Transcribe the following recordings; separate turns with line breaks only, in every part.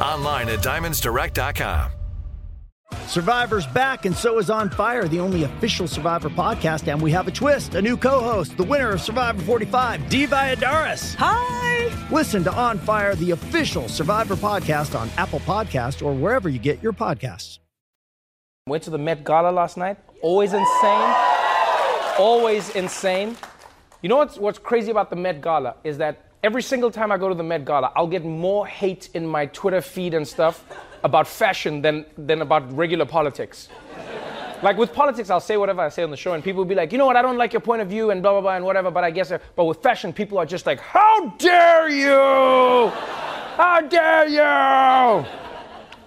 Online at diamondsdirect.com.
Survivor's back, and so is On Fire, the only official Survivor podcast. And we have a twist a new co host, the winner of Survivor 45, Dee Valladares.
Hi!
Listen to On Fire, the official Survivor podcast on Apple Podcast or wherever you get your podcasts.
Went to the Met Gala last night. Always insane. Always insane. You know what's, what's crazy about the Met Gala is that every single time I go to the Met Gala, I'll get more hate in my Twitter feed and stuff about fashion than, than about regular politics. Like with politics, I'll say whatever I say on the show, and people will be like, you know what, I don't like your point of view and blah, blah, blah, and whatever, but I guess, uh, but with fashion, people are just like, how dare you? How dare you?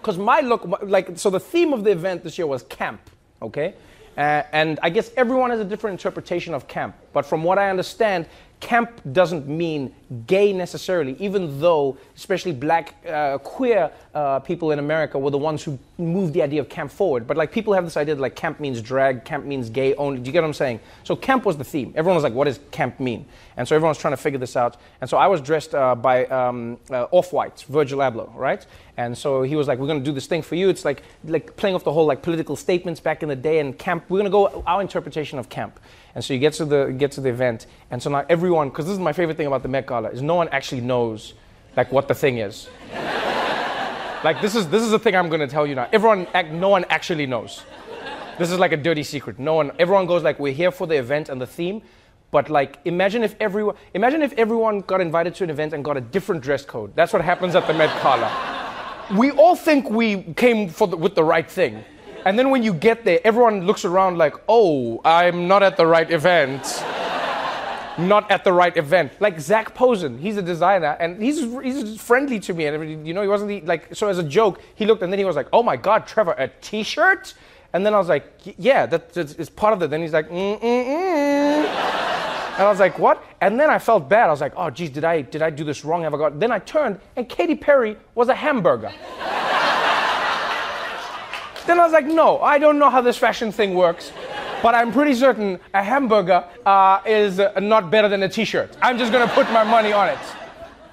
Because my look, like, so the theme of the event this year was camp, okay? Uh, and I guess everyone has a different interpretation of camp, but from what I understand, camp doesn't mean gay necessarily, even though, especially black uh, queer uh, people in America were the ones who moved the idea of camp forward. But like people have this idea that like camp means drag, camp means gay only. Do you get what I'm saying? So camp was the theme. Everyone was like, what does camp mean? And so everyone was trying to figure this out. And so I was dressed uh, by um, uh, Off-White, Virgil Abloh, right? And so he was like, we're going to do this thing for you. It's like, like playing off the whole like political statements back in the day and camp. We're going to go our interpretation of camp. And so you get to the get to the event, and so now everyone, because this is my favorite thing about the Met Gala, is no one actually knows like what the thing is. like this is this is the thing I'm going to tell you now. Everyone, no one actually knows. This is like a dirty secret. No one, everyone goes like, we're here for the event and the theme, but like, imagine if everyone, imagine if everyone got invited to an event and got a different dress code. That's what happens at the Met Gala. We all think we came for the, with the right thing. And then when you get there, everyone looks around like, oh, I'm not at the right event. not at the right event. Like Zac Posen, he's a designer and he's, he's friendly to me. And you know, he wasn't like, so as a joke, he looked and then he was like, oh my God, Trevor, a t shirt? And then I was like, yeah, that, that's, part of it. Then he's like, mm, mm, mm. And I was like, what? And then I felt bad. I was like, oh, geez, did I, did I do this wrong? Have I got? Then I turned, and Katy Perry was a hamburger. Then I was like, no, I don't know how this fashion thing works, but I'm pretty certain a hamburger uh, is uh, not better than a t shirt. I'm just gonna put my money on it.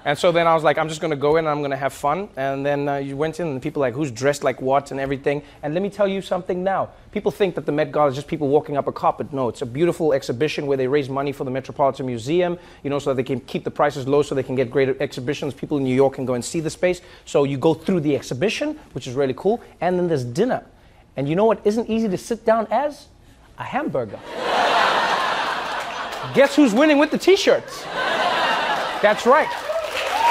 And so then I was like, I'm just going to go in and I'm going to have fun. And then uh, you went in and people like, who's dressed like what and everything. And let me tell you something now. People think that the Met Gala is just people walking up a carpet. No, it's a beautiful exhibition where they raise money for the Metropolitan Museum, you know, so that they can keep the prices low so they can get great exhibitions. People in New York can go and see the space. So you go through the exhibition, which is really cool. And then there's dinner. And you know what isn't easy to sit down as? A hamburger. Guess who's winning with the t shirts? That's right